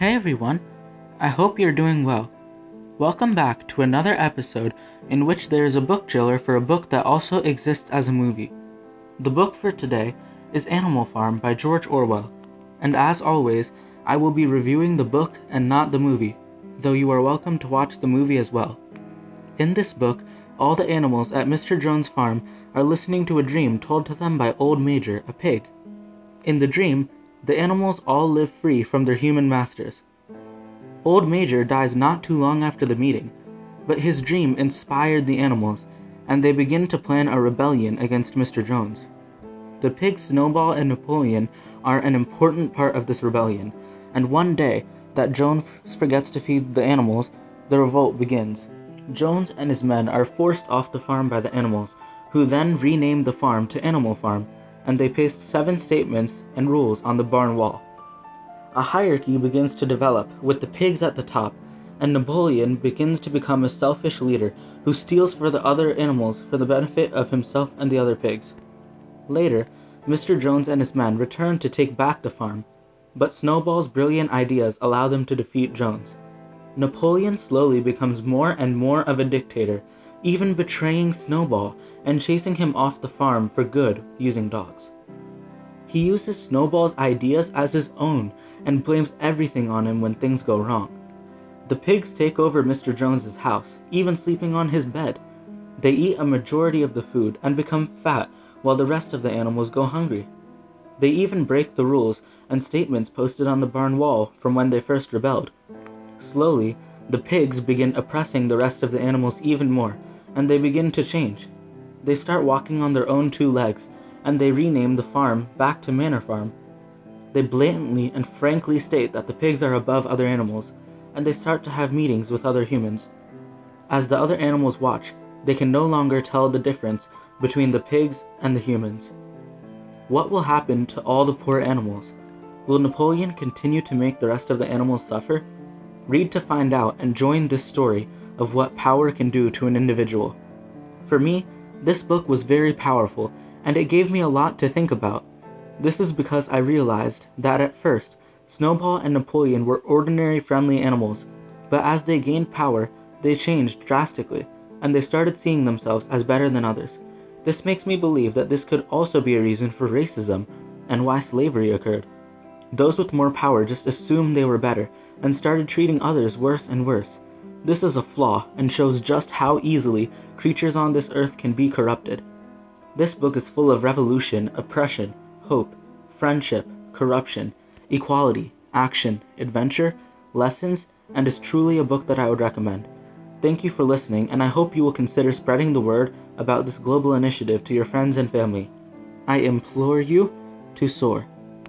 Hey everyone, I hope you're doing well. Welcome back to another episode in which there is a book trailer for a book that also exists as a movie. The book for today is Animal Farm by George Orwell, and as always, I will be reviewing the book and not the movie, though you are welcome to watch the movie as well. In this book, all the animals at Mr. Jones' farm are listening to a dream told to them by Old Major, a pig. In the dream, the animals all live free from their human masters. Old Major dies not too long after the meeting, but his dream inspired the animals, and they begin to plan a rebellion against Mr. Jones. The pigs Snowball and Napoleon are an important part of this rebellion, and one day that Jones forgets to feed the animals, the revolt begins. Jones and his men are forced off the farm by the animals, who then rename the farm to Animal Farm, and they paste seven statements and rules on the barn wall. A hierarchy begins to develop, with the pigs at the top, and Napoleon begins to become a selfish leader who steals for the other animals for the benefit of himself and the other pigs. Later, Mr. Jones and his men return to take back the farm, but Snowball's brilliant ideas allow them to defeat Jones. Napoleon slowly becomes more and more of a dictator, even betraying Snowball and chasing him off the farm for good using dogs. He uses Snowball's ideas as his own and blames everything on him when things go wrong. The pigs take over Mr. Jones's house, even sleeping on his bed. They eat a majority of the food and become fat while the rest of the animals go hungry. They even break the rules and statements posted on the barn wall from when they first rebelled. Slowly, the pigs begin oppressing the rest of the animals even more, and they begin to change. They start walking on their own two legs, and they rename the farm back to Manor Farm. They blatantly and frankly state that the pigs are above other animals, and they start to have meetings with other humans. As the other animals watch, they can no longer tell the difference between the pigs and the humans. What will happen to all the poor animals? Will Napoleon continue to make the rest of the animals suffer? Read to find out and join this story of what power can do to an individual. For me, this book was very powerful and it gave me a lot to think about. This is because I realized that at first, Snowball and Napoleon were ordinary friendly animals, but as they gained power, they changed drastically, and they started seeing themselves as better than others. This makes me believe that this could also be a reason for racism and why slavery occurred. Those with more power just assumed they were better and started treating others worse and worse. This is a flaw and shows just how easily creatures on this earth can be corrupted. This book is full of revolution, oppression, hope, friendship, corruption, equality, action, adventure, lessons, and is truly a book that I would recommend. Thank you for listening, and I hope you will consider spreading the word about this global initiative to your friends and family. I implore you to soar.